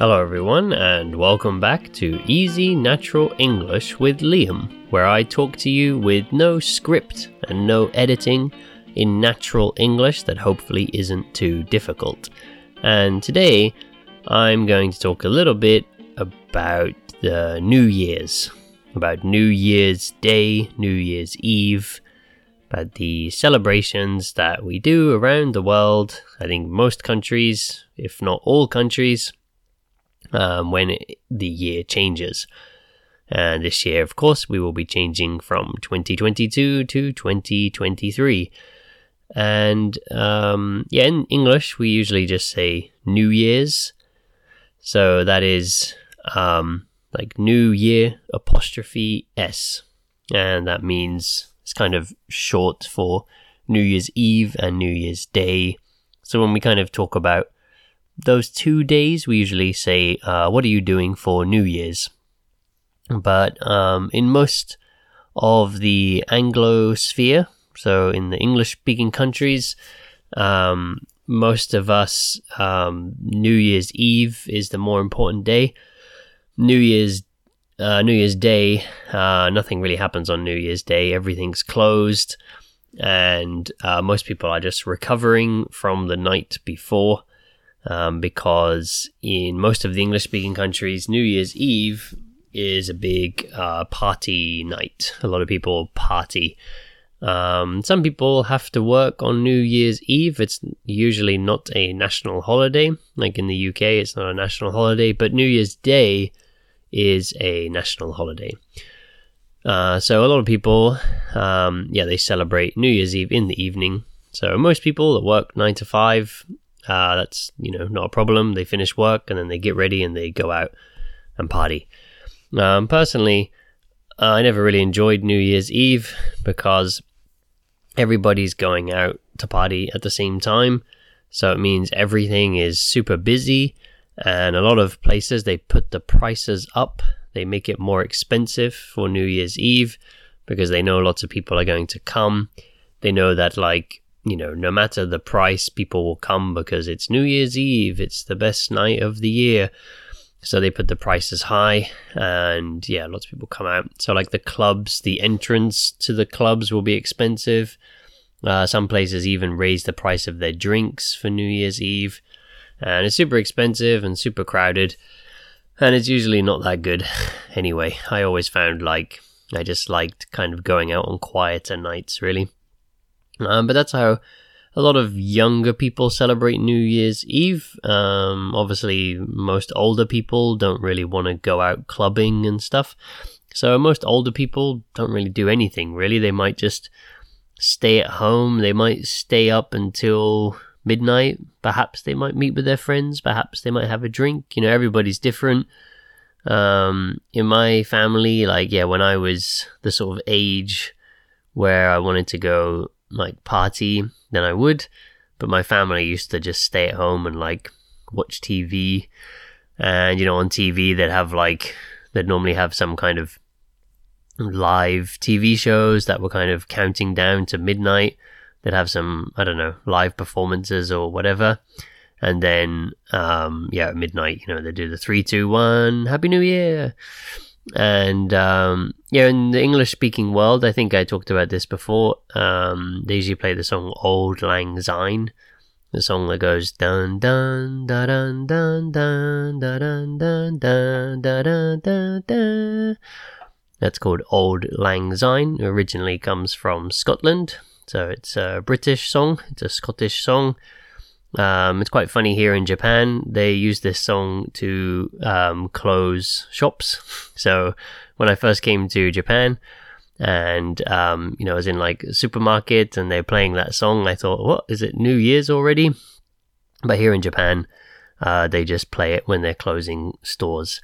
Hello, everyone, and welcome back to Easy Natural English with Liam, where I talk to you with no script and no editing in natural English that hopefully isn't too difficult. And today, I'm going to talk a little bit about the New Year's, about New Year's Day, New Year's Eve, about the celebrations that we do around the world. I think most countries, if not all countries, um, when it, the year changes. And this year, of course, we will be changing from 2022 to 2023. And um, yeah, in English, we usually just say New Year's. So that is um, like New Year apostrophe S. And that means it's kind of short for New Year's Eve and New Year's Day. So when we kind of talk about those two days, we usually say, uh, What are you doing for New Year's? But um, in most of the Anglo sphere, so in the English speaking countries, um, most of us, um, New Year's Eve is the more important day. New Year's uh, New Year's Day, uh, nothing really happens on New Year's Day. Everything's closed, and uh, most people are just recovering from the night before um, because in most of the English speaking countries, New Year's Eve is a big uh, party night. A lot of people party. Um, some people have to work on New Year's Eve. It's usually not a national holiday. Like in the UK, it's not a national holiday, but New Year's Day is a national holiday. Uh, so a lot of people, um, yeah, they celebrate New Year's Eve in the evening. So most people that work nine to five uh, that's you know not a problem. They finish work and then they get ready and they go out and party. Um, personally, uh, I never really enjoyed New Year's Eve because everybody's going out to party at the same time. So it means everything is super busy, and a lot of places they put the prices up. They make it more expensive for New Year's Eve because they know lots of people are going to come. They know that like you know, no matter the price, people will come because it's New Year's Eve, it's the best night of the year. So they put the prices high, and yeah, lots of people come out. So, like the clubs, the entrance to the clubs will be expensive. Uh, some places even raise the price of their drinks for New Year's Eve, and it's super expensive and super crowded. And it's usually not that good. Anyway, I always found like I just liked kind of going out on quieter nights, really. Um, but that's how a lot of younger people celebrate New Year's Eve. Um, obviously, most older people don't really want to go out clubbing and stuff. So, most older people don't really do anything, really. They might just stay at home. They might stay up until midnight. Perhaps they might meet with their friends. Perhaps they might have a drink. You know, everybody's different. Um, in my family, like, yeah, when I was the sort of age where I wanted to go like party than I would. But my family used to just stay at home and like watch TV. And you know, on TV they'd have like they'd normally have some kind of live TV shows that were kind of counting down to midnight. They'd have some I don't know live performances or whatever. And then, um, yeah, at midnight, you know, they do the three, two, one, Happy New Year. And um, yeah, in the English speaking world, I think I talked about this before. Um, they usually play the song Auld Lang Syne, the song that goes dun dun dun dun dun dun dun dun da dun dun dun. That's called Auld Lang Syne. Originally comes from Scotland, so it's a British song. It's a Scottish song. Um, it's quite funny here in Japan. They use this song to um, close shops. So when I first came to Japan, and um, you know, I was in like a supermarket, and they're playing that song. I thought, what is it? New Year's already? But here in Japan, uh, they just play it when they're closing stores.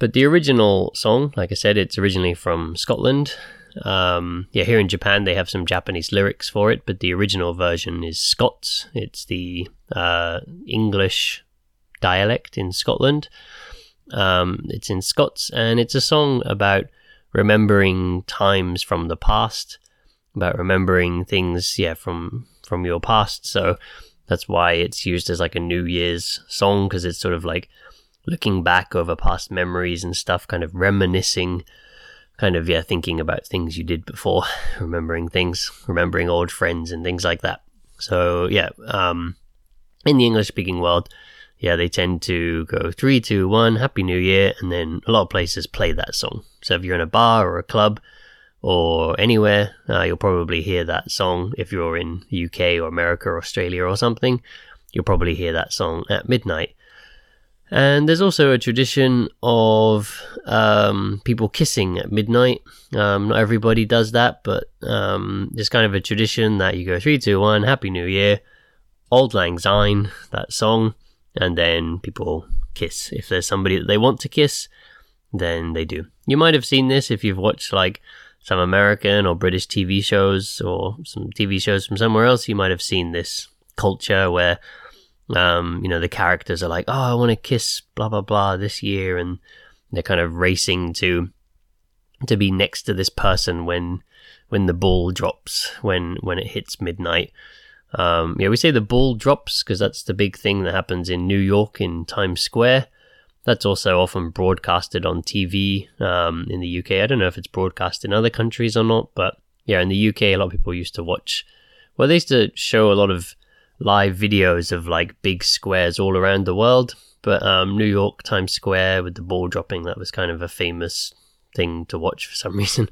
But the original song, like I said, it's originally from Scotland. Um, yeah, here in Japan they have some Japanese lyrics for it, but the original version is Scots. It's the uh, English dialect in Scotland. Um, it's in Scots, and it's a song about remembering times from the past, about remembering things, yeah, from from your past. So that's why it's used as like a New Year's song because it's sort of like looking back over past memories and stuff, kind of reminiscing, kind of, yeah, thinking about things you did before, remembering things, remembering old friends and things like that. So, yeah, um, in the English speaking world, yeah, they tend to go three, two, one, Happy New Year, and then a lot of places play that song. So if you're in a bar or a club or anywhere, uh, you'll probably hear that song. If you're in the UK or America or Australia or something, you'll probably hear that song at midnight. And there's also a tradition of um, people kissing at midnight. Um, not everybody does that, but um, kind of a tradition that you go three, two, one, Happy New Year, Auld Lang Syne, that song, and then people kiss. If there's somebody that they want to kiss, then they do. You might have seen this if you've watched like some American or British TV shows or some TV shows from somewhere else. You might have seen this culture where um, you know, the characters are like, oh, I want to kiss blah blah blah this year, and they're kind of racing to to be next to this person when when the ball drops when when it hits midnight. Um, yeah, we say the ball drops because that's the big thing that happens in New York in Times Square. That's also often broadcasted on TV um, in the UK. I don't know if it's broadcast in other countries or not, but yeah, in the UK, a lot of people used to watch. Well, they used to show a lot of live videos of like big squares all around the world. But um, New York Times Square with the ball dropping, that was kind of a famous thing to watch for some reason.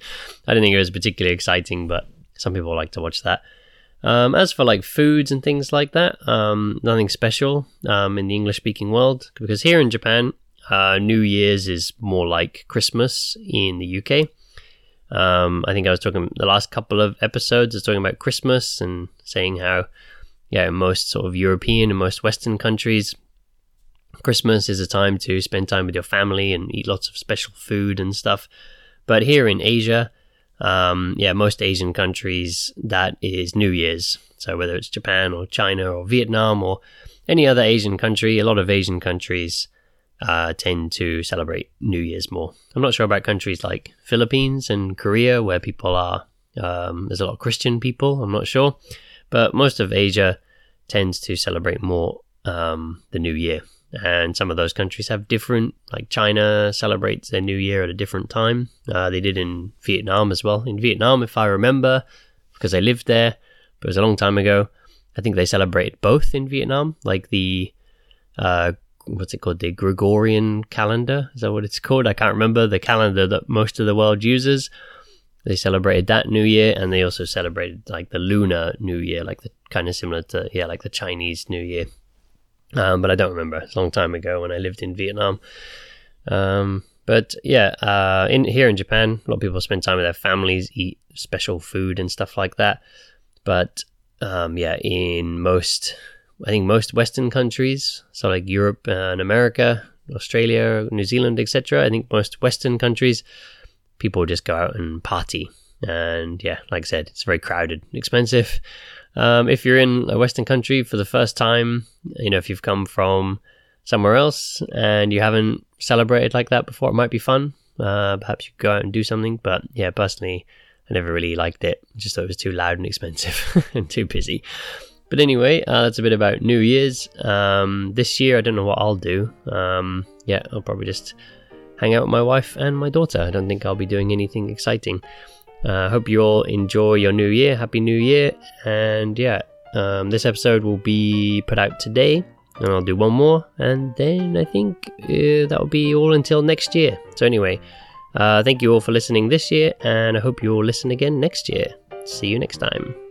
I do not think it was particularly exciting, but some people like to watch that. Um, as for like foods and things like that, um, nothing special um, in the English speaking world because here in Japan, uh, New Year's is more like Christmas in the UK. Um, I think I was talking the last couple of episodes, I was talking about Christmas and saying how yeah, in most sort of European and most Western countries, Christmas is a time to spend time with your family and eat lots of special food and stuff. But here in Asia, um, yeah, most Asian countries, that is New Year's. So whether it's Japan or China or Vietnam or any other Asian country, a lot of Asian countries uh, tend to celebrate New Year's more. I'm not sure about countries like Philippines and Korea where people are, um, there's a lot of Christian people. I'm not sure. But most of Asia tends to celebrate more um, the New Year. And some of those countries have different, like China celebrates their New Year at a different time. Uh, they did in Vietnam as well. In Vietnam, if I remember, because I lived there, but it was a long time ago, I think they celebrate both in Vietnam, like the uh, what's it called? The Gregorian calendar. Is that what it's called? I can't remember the calendar that most of the world uses they celebrated that New Year, and they also celebrated like the Lunar New Year, like the kind of similar to yeah, like the Chinese New Year. Um, but I don't remember. It's a long time ago when I lived in Vietnam. Um, but yeah, uh, in here in Japan, a lot of people spend time with their families, eat special food and stuff like that. But um, yeah, in most, I think most Western countries, so like Europe and America, Australia, New Zealand, etc. I think most Western countries people just go out and party. And yeah, like I said, it's very crowded, expensive. Um, if you're in a Western country for the first time, you know, if you've come from somewhere else and you haven't celebrated like that before, it might be fun. Uh, perhaps you go out and do something. But yeah, personally, I never really liked it. Just thought it was too loud and expensive and too busy. But anyway, uh, that's a bit about New Year's. Um, this year, I don't know what I'll do. Um, yeah, I'll probably just hang out with my wife and my daughter. I don't think I'll be doing anything exciting. I uh, hope you all enjoy your new year. Happy New Year. And yeah, um, this episode will be put out today. And I'll do one more. And then I think uh, that will be all until next year. So, anyway, uh, thank you all for listening this year. And I hope you all listen again next year. See you next time.